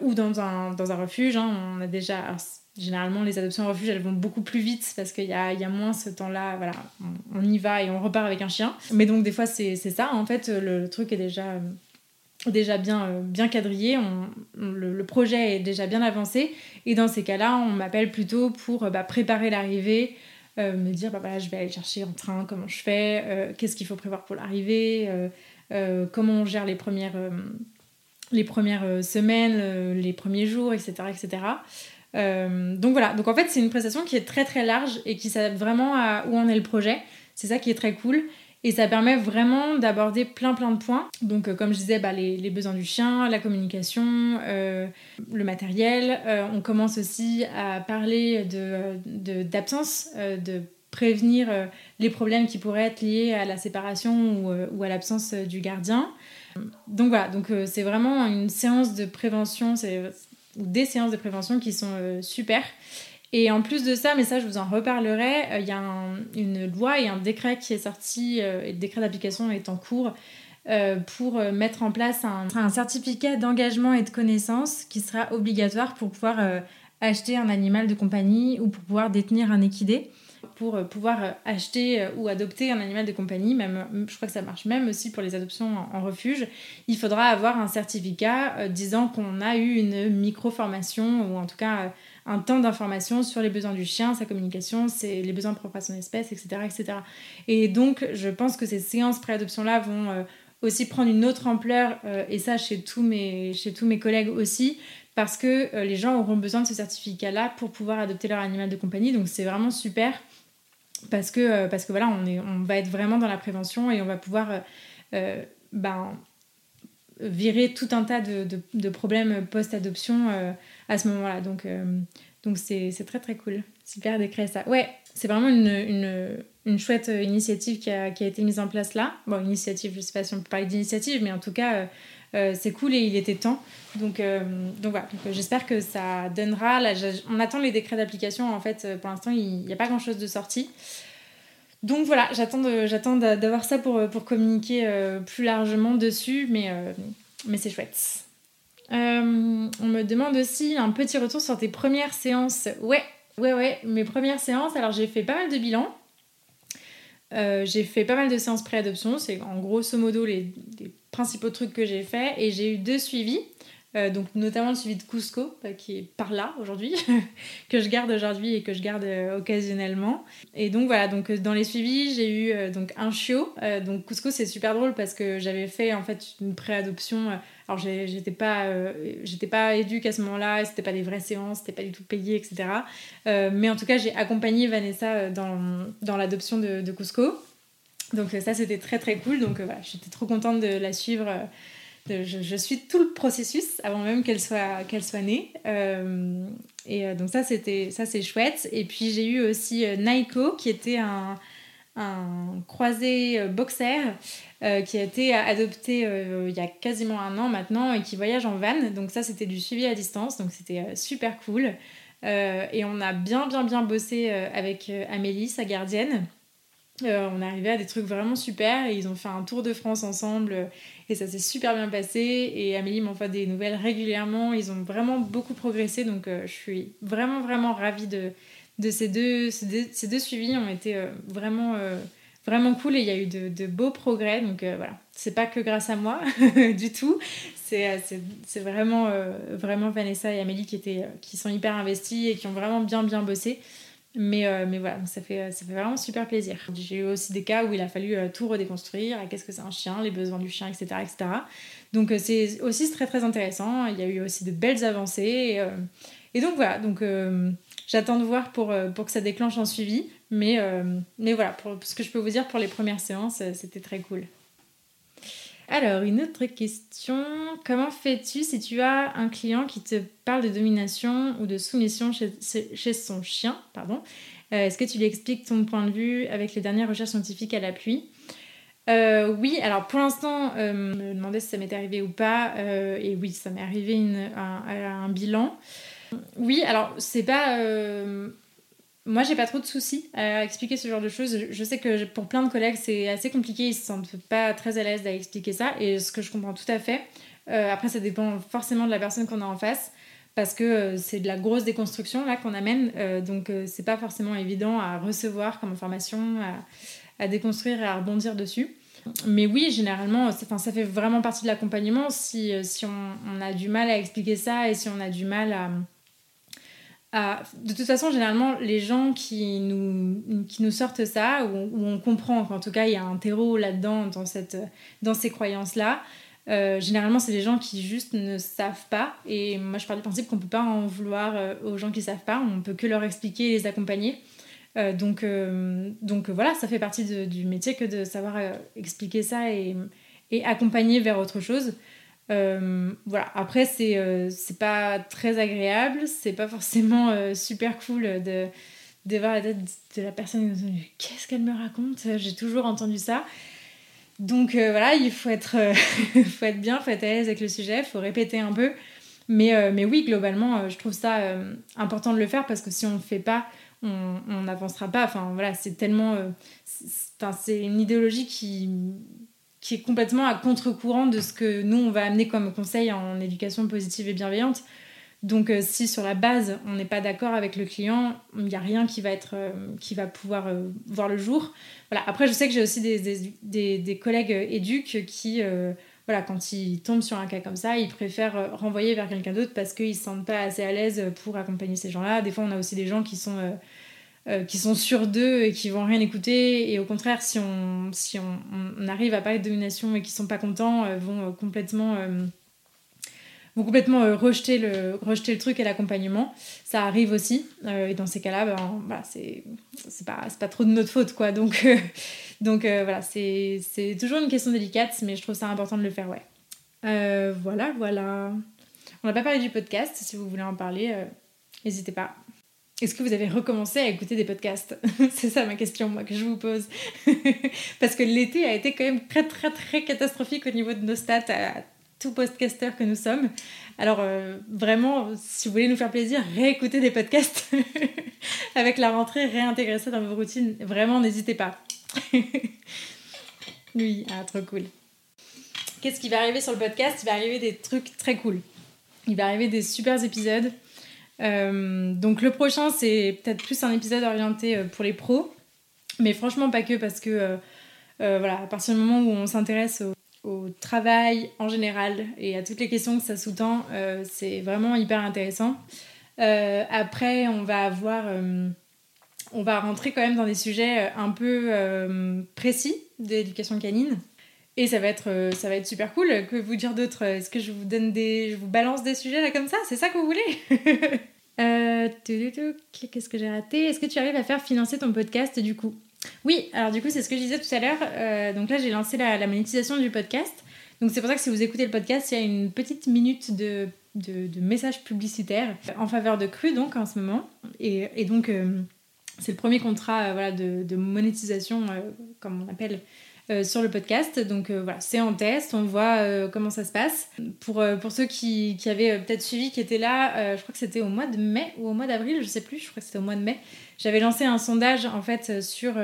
ou dans un, dans un refuge. Hein, on a déjà. généralement, les adoptions en refuge, elles vont beaucoup plus vite parce qu'il y a, y a, moins ce temps-là. Voilà, on, y va et on repart avec un chien. Mais donc, des fois, c'est ça. En fait, le truc est déjà déjà bien, euh, bien quadrillé, le, projet est déjà bien avancé. Et dans ces cas-là, on m'appelle plutôt pour euh, bah, préparer l'arrivée, euh, me dire bah, je vais aller chercher en train, comment je fais, qu'est-ce qu'il faut prévoir pour l'arrivée, comment on gère les premières, les premières semaines, les premiers jours, etc. etc. donc voilà, donc en fait c'est une prestation qui est très très large et qui s'adapte vraiment à où en est le projet. C'est ça qui est très cool. Et ça permet vraiment d'aborder plein plein de points. Donc euh, comme je disais, bah, les, besoins du chien, la communication, euh, le matériel. Euh, on commence aussi à parler d'absence, de, de, prévenir les problèmes qui pourraient être liés à la séparation ou, ou à l'absence du gardien. Donc voilà, donc c'est vraiment une séance de prévention, c'est des séances de prévention qui sont super. Et en plus de ça, mais ça je vous en reparlerai, euh, il y a une loi et un décret qui est sorti, euh, et le décret d'application est en cours, euh, pour mettre en place un, certificat d'engagement et de connaissance qui sera obligatoire pour pouvoir acheter un animal de compagnie ou pour pouvoir détenir un équidé pour pouvoir acheter ou adopter un animal de compagnie, même, je crois que ça marche même aussi pour les adoptions en, refuge, il faudra avoir un certificat disant qu'on a eu une micro-formation ou en tout cas un temps d'information sur les besoins du chien, sa communication, les besoins propres à son espèce, etc., etc. Et donc, je pense que ces séances pré-adoption-là vont euh, aussi prendre une autre ampleur, euh, et ça chez tous, mes, chez tous mes collègues aussi, parce que euh, les gens auront besoin de ce certificat-là pour pouvoir adopter leur animal de compagnie. Donc, c'est vraiment super, parce que, parce que voilà, on, est, on va être vraiment dans la prévention et on va pouvoir ben, virer tout un tas de, de problèmes post-adoption à ce moment-là. Donc, euh, donc c'est, très très cool. Super de créer ça. Ouais, c'est vraiment une, une, une, chouette initiative qui a, qui a, été mise en place là. Bon, initiative, je sais pas si on peut parler d'initiative, mais en tout cas, euh, euh, c'est cool et il était temps. Donc, donc voilà, donc, j'espère que ça donnera. Là, on attend les décrets d'application. En fait, pour l'instant, il n'y a pas grand-chose de sorti. Donc voilà, j'attends, d'avoir ça pour, communiquer plus largement dessus, mais, mais c'est chouette. Euh, on me demande aussi un petit retour sur tes premières séances. Ouais, ouais, ouais, mes premières séances. Alors j'ai fait pas mal de bilans. Euh, j'ai fait pas mal de séances pré-adoption. C'est en grosso modo les principaux trucs que j'ai fait. Et j'ai eu deux suivis. Euh, donc notamment le suivi de Cusco bah, qui est par là aujourd'hui que je garde aujourd'hui et que je garde euh, occasionnellement. Et donc voilà donc euh, dans les suivis j'ai eu donc un chiot. Donc Cusco c'est super drôle parce que j'avais fait en fait une préadoption alors j'étais pas j'étais pas éduque à ce moment-là c'était pas des vraies séances c'était pas du tout payé etc mais en tout cas j'ai accompagné Vanessa dans, dans l'adoption de, de, Cusco. Donc ça c'était très très cool. Donc voilà j'étais trop contente de la suivre je, suis tout le processus avant même qu'elle soit, soit née. Euh, et euh, donc ça, c'était, ça c'est chouette. Et puis j'ai eu aussi euh, Naiko, qui était un, un croisé boxer qui a été adopté il y a quasiment un an maintenant et qui voyage en van. Donc ça, c'était du suivi à distance. Donc c'était super cool. et on a bien, bien, bien bossé avec Amélie, sa gardienne. On est arrivé à des trucs vraiment super et ils ont fait un tour de France ensemble et ça s'est super bien passé. Et Amélie m'envoie des nouvelles régulièrement. Ils ont vraiment beaucoup progressé. Donc euh, je suis vraiment, vraiment ravie de, ces, deux, ces, deux, ont été euh, vraiment, euh, vraiment cool et il y a eu de, beaux progrès. Donc voilà, c'est pas que grâce à moi du tout. C'est, vraiment, vraiment Vanessa et Amélie qui, qui sont hyper investis et qui ont vraiment bien, bien bossé. Mais, euh, mais voilà, ça fait, ça fait vraiment super plaisir. J'ai eu aussi des cas où il a fallu euh, tout redéconstruire, qu'est-ce que c'est un chien, les besoins du chien, etc. etc. Donc euh, c'est aussi très très intéressant. Il y a eu aussi de belles avancées. Et, donc voilà, donc j'attends de voir pour, pour que ça déclenche un suivi. Mais, mais voilà, pour, ce que je peux vous dire pour les premières séances, c'était très cool. Alors, une autre question. Comment fais-tu si tu as un client qui te parle de domination ou de soumission chez, son chien pardon? Est-ce que tu lui expliques ton point de vue avec les dernières recherches scientifiques à l'appui? Euh, oui, alors pour l'instant, euh, me demandais si ça m'était arrivé ou pas, euh, et oui, ça m'est arrivé un, bilan. Oui, alors c'est pas. Moi, j'ai pas trop de soucis à expliquer ce genre de choses. Je sais que pour plein de collègues, c'est assez compliqué, ils se sentent pas très à l'aise d'expliquer ça, et ce que je comprends tout à fait. après, ça dépend forcément de la personne qu'on a en face parce que c'est de la grosse déconstruction là qu'on amène, donc c'est pas forcément évident à recevoir comme information, à, déconstruire et à rebondir dessus. Mais oui, généralement, enfin, ça fait vraiment partie de l'accompagnement. Si, euh, si on, a du mal à expliquer ça et si on a du mal à, De toute façon, généralement, les gens qui nous, qui nous sortent ça, où, on comprend qu'en tout cas, il y a un terreau là-dedans, dans, cette, dans ces croyances-là, euh, généralement, c'est des gens qui juste ne savent pas. Et moi, je parle du principe qu'on ne peut pas en vouloir euh, aux gens qui ne savent pas. On peut que leur expliquer et les accompagner. Euh, donc, donc voilà, ça fait partie du métier que de savoir expliquer ça et, et, accompagner vers autre chose. Voilà, après, c'est c'est pas très agréable, c'est pas forcément super cool de, de voir la tête de la personne qu'est-ce qu'elle me raconte? J'ai toujours entendu ça. Donc voilà, il faut être, faut être bien, faut être à l'aise avec le sujet, faut répéter un peu. Mais, mais oui, globalement, je trouve ça important de le faire parce que si on le fait pas, on n'avancera pas. Enfin voilà, c'est tellement. Euh, c'est une idéologie qui, qui est complètement à contre-courant de ce que nous, on va amener comme conseil en éducation positive et bienveillante. Donc euh, si sur la base, on n'est pas d'accord avec le client, il n'y a rien qui va, être, euh, qui va pouvoir voir le jour. Voilà. Après, je sais que j'ai aussi des, des, des, collègues éduques qui, voilà, quand ils tombent sur un cas comme ça, ils préfèrent renvoyer vers quelqu'un d'autre parce qu'ils ne se sentent pas assez à l'aise pour accompagner ces gens-là. Des fois, on a aussi des gens qui sont euh, qui sont sûrs d'eux et qui vont rien écouter. Et au contraire, si on, si on, on arrive à parler de domination et qui sont pas contents, euh, vont euh, complètement, vont complètement rejeter, le, rejeter le truc et l'accompagnement. Ça arrive aussi. et dans ces cas-là, ben, voilà, c'est, c'est, pas, c'est pas trop de notre faute. quoi. Donc, donc voilà, c'est, c'est toujours une question délicate, mais je trouve ça important de le faire. ouais. voilà, voilà. On n'a pas parlé du podcast. Si vous voulez en parler, n'hésitez pas. Est-ce que vous avez recommencé à écouter des podcasts C'est ça ma question, moi, que je vous pose. Parce que l'été a été quand même très, très, très catastrophique au niveau de nos stats à tout podcaster que nous sommes. Alors, euh, vraiment, si vous voulez nous faire plaisir, réécoutez des podcasts avec la rentrée, réintégrer ça dans vos routines. Vraiment, n'hésitez pas. oui, ah, trop cool. Qu'est-ce qui va arriver sur le podcast? Il va arriver des trucs très cool. Il va arriver des super épisodes euh, donc le prochain, c'est peut-être plus un épisode orienté euh, pour les pros, mais franchement pas que parce que euh, voilà, à partir du moment où on s'intéresse au, travail en général et à toutes les questions que ça sous-tend, c'est vraiment hyper intéressant. après, on va avoir, on va rentrer quand même dans des sujets un peu précis d'éducation canine. Et ça va être, ça va être super cool. Que vous dire d'autre? Est-ce que je vous donne des, je vous balance des sujets là comme ça? C'est ça que vous voulez? Euh, qu'est-ce que j'ai raté? Est-ce que tu arrives à faire financer ton podcast du coup? Oui, alors du coup, c'est ce que je disais tout à l'heure. Euh, donc là, j'ai lancé la, monétisation du podcast. Donc c'est pour ça que si vous écoutez le podcast, il y a une petite minute de, de, messages publicitaires en faveur de Cru, donc en ce moment. Et, et donc, euh, c'est le premier contrat voilà, de, de monétisation, comme on appelle, euh, sur le podcast. Donc euh, voilà, c'est en test, on voit euh, comment ça se passe. Pour, pour ceux qui, qui avaient peut-être suivi, qui étaient là, je crois que c'était au mois de mai ou au mois d'avril, je sais plus, je crois que c'était au mois de mai. J'avais lancé un sondage en fait sur,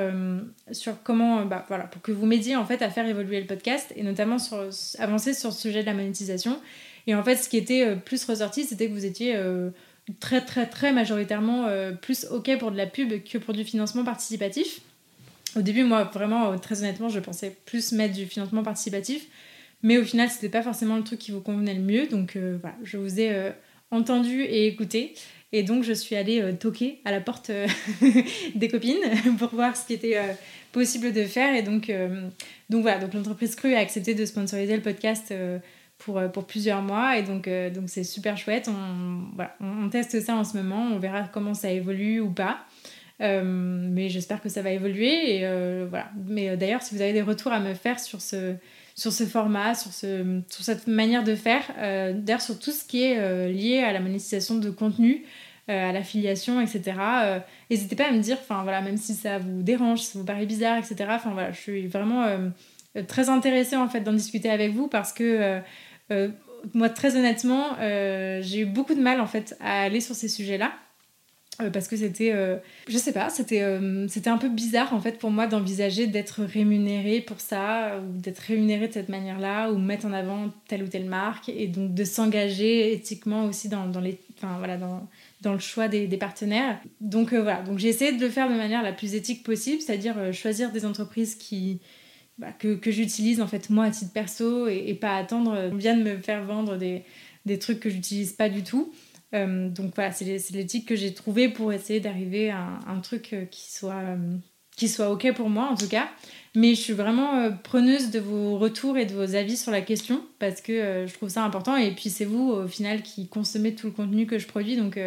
sur comment, bah, voilà, pour que vous m'aidiez en fait à faire évoluer le podcast et notamment sur, avancer sur le sujet de la monétisation. Et en fait, ce qui était plus ressorti, c'était que vous étiez très très très majoritairement plus ok pour de la pub que pour du financement participatif. Au début, moi, vraiment, très honnêtement, je pensais plus mettre du financement participatif. Mais au final, c'était pas forcément le truc qui vous convenait le mieux. Donc euh, voilà, je vous ai euh, entendu et écouté. Et donc, je suis allée euh, toquer à la porte des copines pour voir ce qui était possible de faire. Et donc, donc voilà, donc l'entreprise Cru a accepté de sponsoriser le podcast pour, pour plusieurs mois. Et donc, donc c'est super chouette. On, on teste ça en ce moment. On verra comment ça évolue ou pas. Euh, mais j'espère que ça va évoluer. Et, euh, voilà. Mais euh, d'ailleurs, si vous avez des retours à me faire sur ce, sur ce format, sur, ce, sur cette manière de faire, d'ailleurs sur tout ce qui est lié à la monétisation de contenu, à l'affiliation, etc. N'hésitez pas à me dire, voilà, même si ça vous dérange, si ça vous paraît bizarre, etc. Voilà, je suis vraiment très intéressée en fait d'en discuter avec vous parce que moi très honnêtement, j'ai eu beaucoup de mal en fait à aller sur ces sujets-là. Euh, parce que c'était, euh, je sais pas, c'était, euh, c'était un peu bizarre en fait pour moi d'envisager d'être rémunéré pour ça, ou d'être rémunéré de cette manière-là, ou mettre en avant telle ou telle marque, et donc de s'engager éthiquement aussi dans, dans les, enfin, voilà, dans, dans le choix des, partenaires. Donc voilà, donc j'ai essayé de le faire de manière la plus éthique possible, c'est-à-dire choisir des entreprises qui, bah, que, j'utilise en fait moi à titre perso, et, pas attendre, on vient me faire vendre des, des trucs que j'utilise pas du tout. Euh, donc voilà, c'est l'éthique que j'ai trouvée pour essayer d'arriver à un, truc euh, qui soit, euh, qui soit OK pour moi en tout cas. Mais je suis vraiment preneuse de vos retours et de vos avis sur la question parce que je trouve ça important. Et puis c'est vous au final qui consommez tout le contenu que je produis. Donc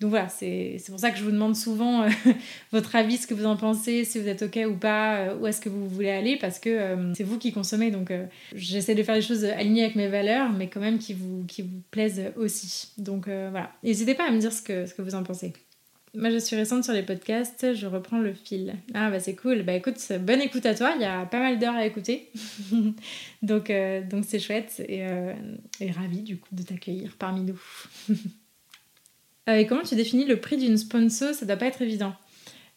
donc voilà, c'est pour ça que je vous demande souvent euh, votre avis, ce que vous en pensez, si vous êtes OK ou pas, euh, où est-ce que vous voulez aller, parce que euh, c'est vous qui consommez. Donc j'essaie de faire des choses alignées avec mes valeurs, mais quand même qui vous, qui plaisent aussi. Donc voilà, n'hésitez pas à me dire ce que, ce que vous en pensez. Moi, je suis récente sur les podcasts, je reprends le fil. Ah, bah c'est cool. Bah écoute, bonne écoute à toi. Il y a pas mal d'heures à écouter. donc donc c'est chouette et, et ravie du coup de t'accueillir parmi nous. Euh, et comment tu définis le prix d'une sponsor? Ça doit pas être évident.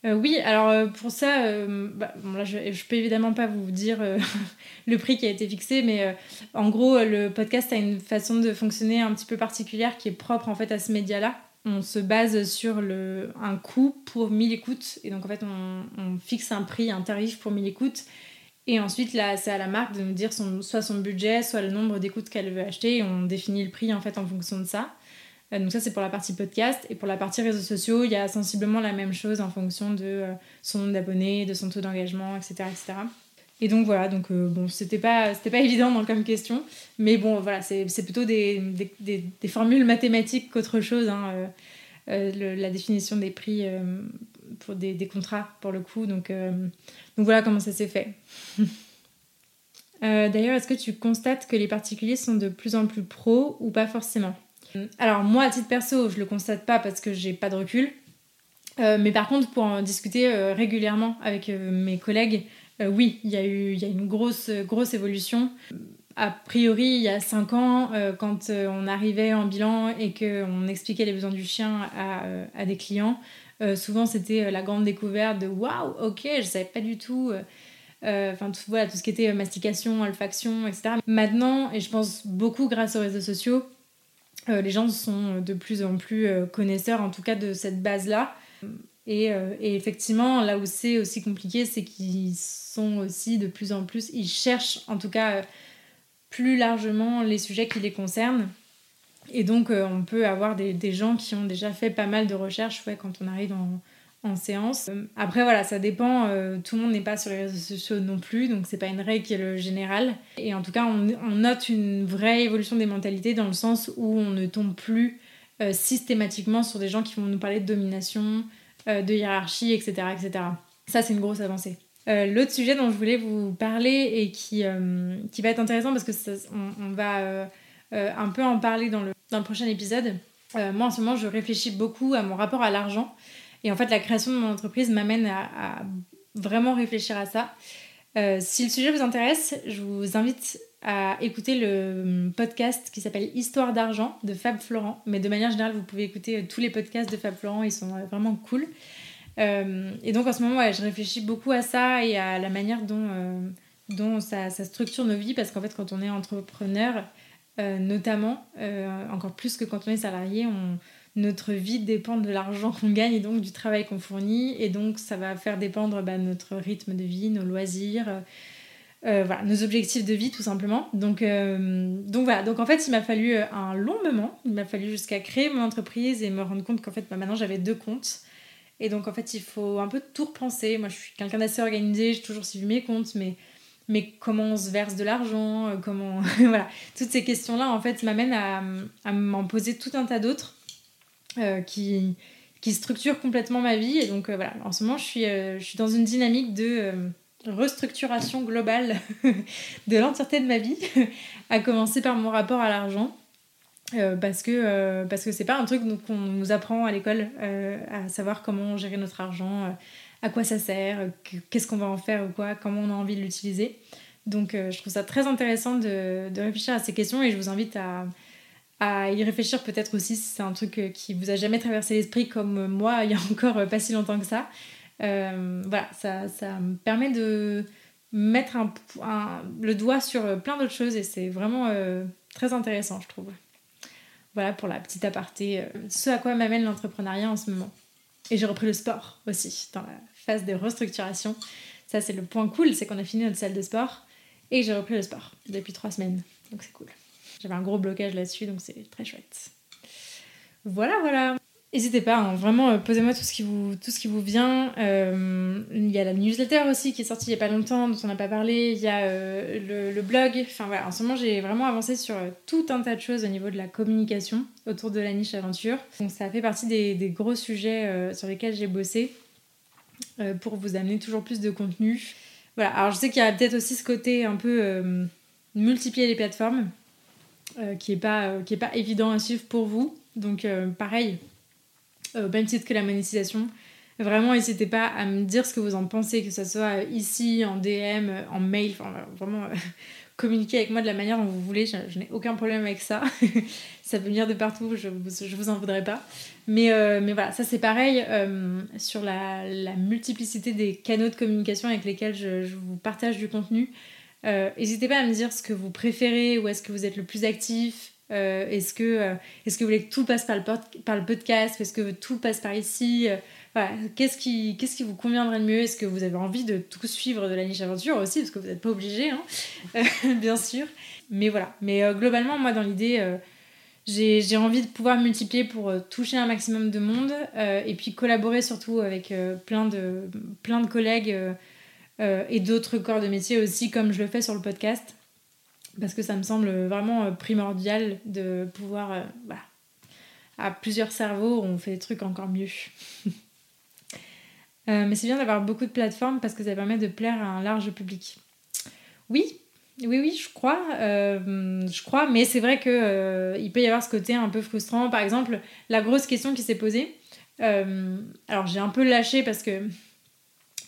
Euh, oui, alors euh, pour ça, bah, je, je peux évidemment pas vous dire le prix qui a été fixé, mais en gros, le podcast a une façon de fonctionner un petit peu particulière qui est propre en fait à ce média-là. On se base sur un coût pour 1000 écoutes, et donc en fait, on, fixe un prix, un tarif pour 1000 écoutes. Et ensuite, là, c'est à la marque de nous dire soit son budget, soit le nombre d'écoutes qu'elle veut acheter, et on définit le prix en fait en fonction de ça. Euh, donc ça c'est pour la partie podcast et pour la partie réseaux sociaux il y a sensiblement la même chose en fonction de euh, son nombre d'abonnés, de son taux d'engagement, etc., etc. Et donc voilà, donc euh, bon, c'était pas, pas évident dans, comme question, mais bon, voilà, c'est, plutôt des, des, des, formules mathématiques qu'autre chose, hein, la définition des prix pour des, contrats pour le coup, donc, donc voilà comment ça s'est fait. D'ailleurs, est-ce que tu constates que les particuliers sont de plus en plus pros ou pas forcément? Alors moi, à titre perso, je le constate pas parce que j'ai pas de recul. Euh, mais par contre, pour en discuter euh, régulièrement avec euh, mes collègues, oui, il y a eu y a une grosse, grosse évolution. A priori, il y a 5 ans, quand on arrivait en bilan et qu'on expliquait les besoins du chien à, des clients, souvent c'était la grande découverte de waouh, ok, je savais pas du tout. Enfin, tout, voilà, tout ce qui était mastication, olfaction, etc. Maintenant, et je pense beaucoup grâce aux réseaux sociaux, les gens sont de plus en plus euh, connaisseurs, en tout cas, de cette base-là. Et, euh, et, effectivement, là où c'est aussi compliqué, c'est qu'ils sont aussi de plus en plus, ils cherchent en tout cas plus largement les sujets qui les concernent. Et donc, on peut avoir des, des, gens qui ont déjà fait pas mal de recherches ouais, quand on arrive dans, en séance. Euh, après voilà, ça dépend, euh, tout le monde n'est pas sur les réseaux sociaux non plus, donc c'est pas une règle qui est le général. Et en tout cas, on, note une vraie évolution des mentalités dans le sens où on ne tombe plus euh, systématiquement sur des gens qui vont nous parler de domination, de hiérarchie, etc. etc. Ça, c'est une grosse avancée. L'autre sujet dont je voulais vous parler et qui, qui va être intéressant parce que on, va un peu en parler dans le, dans le prochain épisode. moi, en ce moment, je réfléchis beaucoup à mon rapport à l'argent et en fait, la création de mon entreprise m'amène à, vraiment réfléchir à ça. Euh, si le sujet vous intéresse, je vous invite à écouter le podcast qui s'appelle Histoire d'argent de Fab Florent. Mais de manière générale, vous pouvez écouter euh, tous les podcasts de Fab Florent, ils sont euh, vraiment cool. et donc en ce moment, je réfléchis beaucoup à ça et à la manière dont, dont ça, ça, structure nos vies parce qu'en fait, quand on est entrepreneur, notamment, encore plus que quand on est salarié, on, notre vie dépend de l'argent qu'on gagne et donc du travail qu'on fournit. Et donc, ça va faire dépendre bah, notre rythme de vie, nos loisirs, euh, euh, nos objectifs de vie tout simplement. Donc, euh, donc voilà, donc en fait, il m'a fallu un long moment. Il m'a fallu jusqu'à créer mon entreprise et me rendre compte qu'en fait, bah, maintenant, j'avais deux comptes. Et donc, en fait, il faut un peu tout repenser. Moi, je suis quelqu'un d'assez organisé, j'ai toujours suivi mes comptes, mais comment on se verse de l'argent, comment... voilà, toutes ces questions-là, en fait, m'amènent à, m'en poser tout un tas d'autres qui, qui structure complètement ma vie. Et donc euh, voilà, en ce moment, je suis, euh, je suis dans une dynamique de restructuration globale de l'entièreté de ma vie, à commencer par mon rapport à l'argent. Euh, parce que euh, parce que c'est pas un truc qu'on nous apprend à l'école euh, à savoir comment gérer notre argent à quoi ça sert qu'est-ce qu'on va en faire ou quoi comment on a envie de l'utiliser donc je trouve ça très intéressant de, de, réfléchir à ces questions et je vous invite à, à y réfléchir peut-être aussi si c'est un truc qui vous a jamais traversé l'esprit comme moi il y a encore pas si longtemps que ça voilà ça, ça me permet de mettre le doigt sur plein d'autres choses et c'est vraiment très intéressant je trouve voilà pour la petite aparté, euh, ce à quoi m'amène l'entrepreneuriat en ce moment. Et j'ai repris le sport aussi, dans la phase de restructuration. Ça, c'est le point cool, c'est qu'on a fini notre salle de sport et j'ai repris le sport depuis trois semaines. Donc c'est cool. J'avais un gros blocage là-dessus, donc c'est très chouette. Voilà, voilà. N'hésitez pas, hein, vraiment, euh, posez-moi tout, ce qui vous, tout ce qui vous vient. Euh, il y a la newsletter aussi qui est sortie il n'y a pas longtemps, dont on n'a pas parlé. Il y a euh, le, blog. Enfin voilà, en ce moment, j'ai vraiment avancé sur tout un tas de choses au niveau de la communication autour de la niche aventure. Donc ça fait partie des, des gros sujets sur lesquels j'ai bossé pour vous amener toujours plus de contenu. Voilà, alors je sais qu'il y a peut-être aussi ce côté un peu multiplier les plateformes qui n'est pas, est pas évident à suivre pour vous. Donc pareil, au même titre que la monétisation. Vraiment, n'hésitez pas à me dire ce que vous en pensez, que ce soit ici, en DM, en mail, enfin vraiment communiquer avec moi de la manière dont vous voulez, je, n'ai aucun problème avec ça. ça peut venir de partout, je, je vous en voudrais pas. Mais, euh, mais voilà, ça c'est pareil euh, sur la, la, multiplicité des canaux de communication avec lesquels je, je vous partage du contenu. Euh, n'hésitez pas à me dire ce que vous préférez, où est-ce que vous êtes le plus actif, euh, est-ce que, euh, est que vous voulez que tout passe par le, par le podcast Est-ce que tout passe par ici. Qu'est-ce qui, qui vous conviendrait le mieux? Est-ce que vous avez envie de tout suivre de la niche aventure aussi Parce que vous n'êtes pas obligé, hein? Bien sûr. Mais voilà. Mais globalement, moi, dans l'idée, j'ai, j'ai envie de pouvoir multiplier pour toucher un maximum de monde et puis collaborer surtout avec plein, de, plein de collègues et d'autres corps de métier aussi, comme je le fais sur le podcast parce que ça me semble vraiment euh, primordial de pouvoir, euh, bah, à plusieurs cerveaux, on fait des trucs encore mieux. Euh, mais c'est bien d'avoir beaucoup de plateformes parce que ça permet de plaire à un large public. Oui, oui, oui, je crois. je crois, mais c'est vrai que il peut y avoir ce côté un peu frustrant. Par exemple, la grosse question qui s'est posée. alors j'ai un peu lâché parce que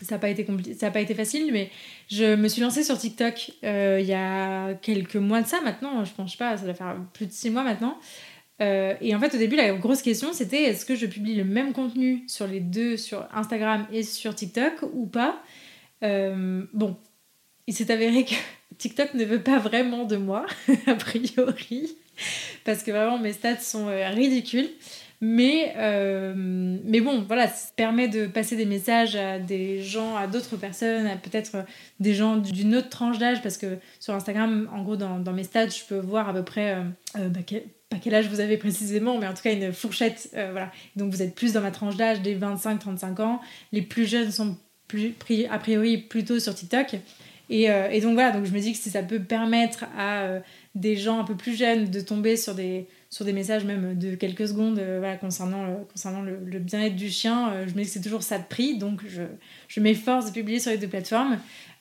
ça n'a pas été ça pas été facile mais je me suis lancée sur TikTok euh, il y a quelques mois de ça maintenant je pense pas ça doit faire plus de six mois maintenant. Euh, et en fait au début la grosse question c'était est-ce que je publie le même contenu sur les deux sur Instagram et sur TikTok ou pas? Euh, bon il s'est avéré que TikTok ne veut pas vraiment de moi a priori parce que vraiment mes stats sont ridicules mais, euh, mais bon, voilà, ça permet de passer des messages à des gens, à d'autres personnes, à peut-être des gens d'une autre tranche d'âge, parce que sur Instagram, en gros, dans, dans, mes stats, je peux voir à peu près, euh, euh, bah, pas quel âge vous avez précisément, mais en tout cas une fourchette, voilà. Donc vous êtes plus dans ma tranche d'âge des 25-35 ans. Les plus jeunes sont plus, a priori plutôt sur TikTok. Et, et, donc voilà, donc je me dis que si ça peut permettre à des gens un peu plus jeunes de tomber sur des sur des messages même de quelques secondes euh, concernant, le, concernant le, bien-être du chien. Euh, je me dis que c'est toujours ça de prix, donc je, je m'efforce de publier sur les deux plateformes.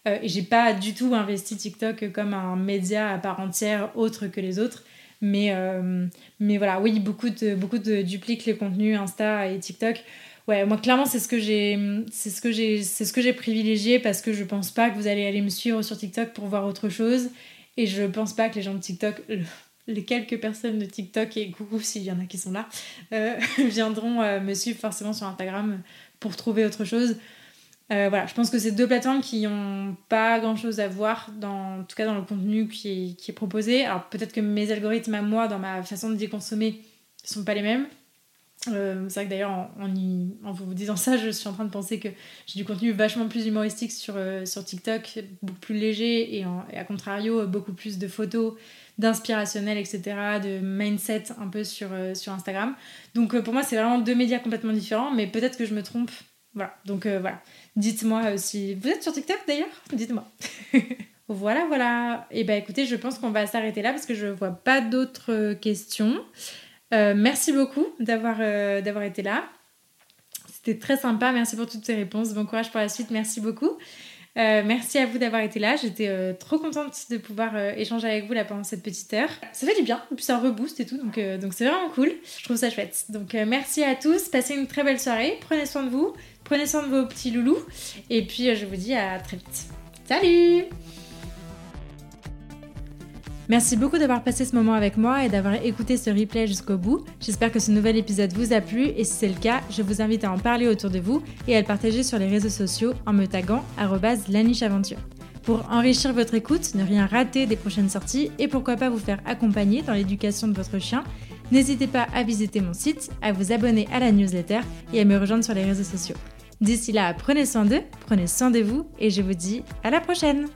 Euh, et j'ai pas du tout investi TikTok comme un média à part entière autre que les autres. Mais, mais voilà, oui, beaucoup de, beaucoup de dupliquent les contenus Insta et TikTok. Ouais, moi clairement c'est ce que j'ai ce privilégié parce que je pense pas que vous allez aller me suivre sur TikTok pour voir autre chose et je pense pas que les gens de TikTok les quelques personnes de TikTok et coucou s'il y en a qui sont là euh, viendront euh, me suivre forcément sur Instagram pour trouver autre chose. Euh, voilà, je pense que c'est deux plateformes qui n'ont pas grand chose à voir, dans, en tout cas dans le contenu qui est, proposé. Alors peut-être que mes algorithmes à moi, dans ma façon de les consommer, ne sont pas les mêmes. C'est vrai que d'ailleurs, en, vous disant ça, je suis en train de penser que j'ai du contenu vachement plus humoristique sur, sur TikTok, beaucoup plus léger, et, à contrario, beaucoup plus de photos d'inspirationnel, etc., de mindset un peu sur, euh, sur Instagram. Donc euh, pour moi, c'est vraiment deux médias complètement différents, mais peut-être que je me trompe. Voilà, donc euh, voilà. Dites-moi si... Vous êtes sur TikTok d'ailleurs Dites-moi. voilà, voilà. Et eh ben écoutez, je pense qu'on va s'arrêter là parce que je vois pas d'autres questions. Merci beaucoup d'avoir d'avoir été là. C'était très sympa. Merci pour toutes ces réponses. Bon courage pour la suite. Merci beaucoup. Euh, merci à vous d'avoir été là. J'étais euh, trop contente de pouvoir euh, échanger avec vous là pendant cette petite heure. Ça fait du bien, et puis ça rebooste et tout, donc donc c'est vraiment cool. Je trouve ça chouette. Donc merci à tous, passez une très belle soirée, prenez soin de vous, prenez soin de vos petits loulous, et puis je vous dis à très vite. Salut Merci beaucoup d'avoir passé ce moment avec moi et d'avoir écouté ce replay jusqu'au bout. J'espère que ce nouvel épisode vous a plu et si c'est le cas, je vous invite à en parler autour de vous et à le partager sur les réseaux sociaux en me taguant @lanicheaventure. Pour enrichir votre écoute, ne rien rater des prochaines sorties et pourquoi pas vous faire accompagner dans l'éducation de votre chien, n'hésitez pas à visiter mon site, à vous abonner à la newsletter et à me rejoindre sur les réseaux sociaux. D'ici là, prenez soin d'eux, prenez soin de vous et je vous dis à la prochaine